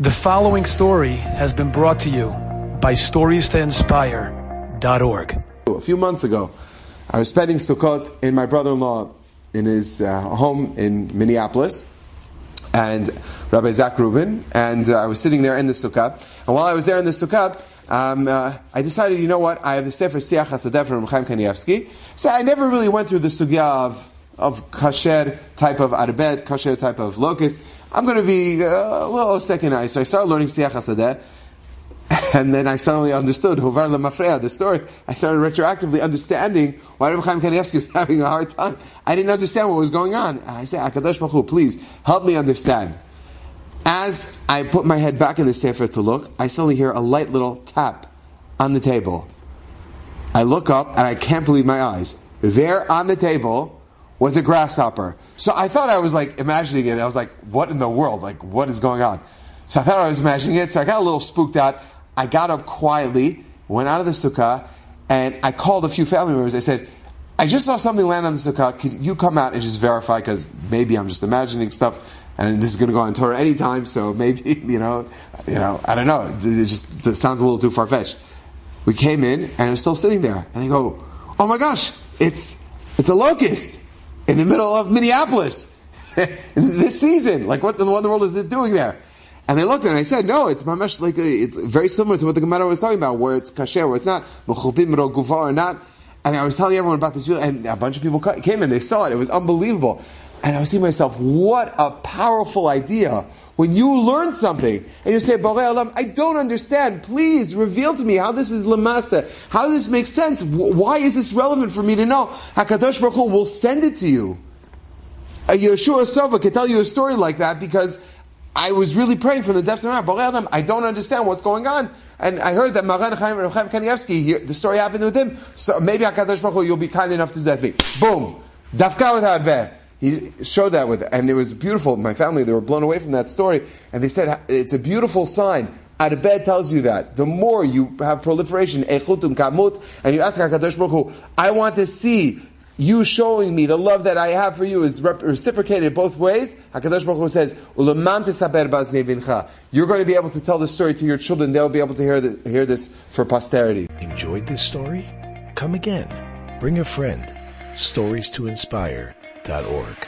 The following story has been brought to you by StoriesToInspire.org. A few months ago, I was spending Sukkot in my brother-in-law in his uh, home in Minneapolis, and Rabbi Zach Rubin, and uh, I was sitting there in the sukkah. And while I was there in the sukkah, um, uh, I decided, you know what? I have the Sefer Siach Hasadeh from Chaim Kanievsky. So I never really went through the sugya of of kasher type of arbeh, kasher type of locust. I'm going to be uh, a little second So I started learning Siach HaSadeh, and then I suddenly understood Hovar Lemafreya, the story. I started retroactively understanding why Rabbi Chaim Kanievsky was having a hard time. I didn't understand what was going on. And I said, Akadosh Baruch please help me understand. As I put my head back in the Sefer to look, I suddenly hear a light little tap on the table. I look up and I can't believe my eyes. There on the table was a grasshopper. So I thought I was like imagining it. I was like, what in the world? Like, what is going on? So I thought I was imagining it. So I got a little spooked out. I got up quietly, went out of the sukkah, and I called a few family members. I said, I just saw something land on the sukkah. Could you come out and just verify? Because maybe I'm just imagining stuff, and this is going to go on TorahAnytime. So maybe you know, you know, I don't know. It just it sounds a little too far fetched. We came in, and it was still sitting there, and they go, "Oh my gosh, it's it's a locust." In the middle of Minneapolis this season. Like, what in the world is it doing there? And they looked at it and I said, no, it's mamash like uh, it's very similar to what the Gemara was talking about, where it's kasher, where it's not or not. And I was telling everyone about this, and a bunch of people came in, they saw it, it was unbelievable. And I was thinking to myself, what a powerful idea. When you learn something and you say, Baha'i Alam, I don't understand. Please reveal to me how this is lamasta, how this makes sense. Why is this relevant for me to know? Hakadosh Baruch Hu will send it to you. A Yeshua Sova could tell you a story like that because I was really praying from the depths of my heart. I don't understand what's going on. And I heard that Maran Chaim Kanievsky, the story happened with him. So maybe Hakadosh Baruch Hu, you'll be kind enough to do that to me. Boom. Dafka with he showed that with, and it was beautiful. My family, they were blown away from that story, and they said it's a beautiful sign. Arbeh tells you that. The more you have proliferation, kamut, and you ask HaKadosh Baruch Hu, I want to see you showing me the love that I have for you is reciprocated both ways. HaKadosh Baruch Hu says, You're going to be able to tell the story to your children. They'll be able to hear, the, hear this for posterity. Enjoyed this story? Come again. Bring a friend. Stories to inspire org.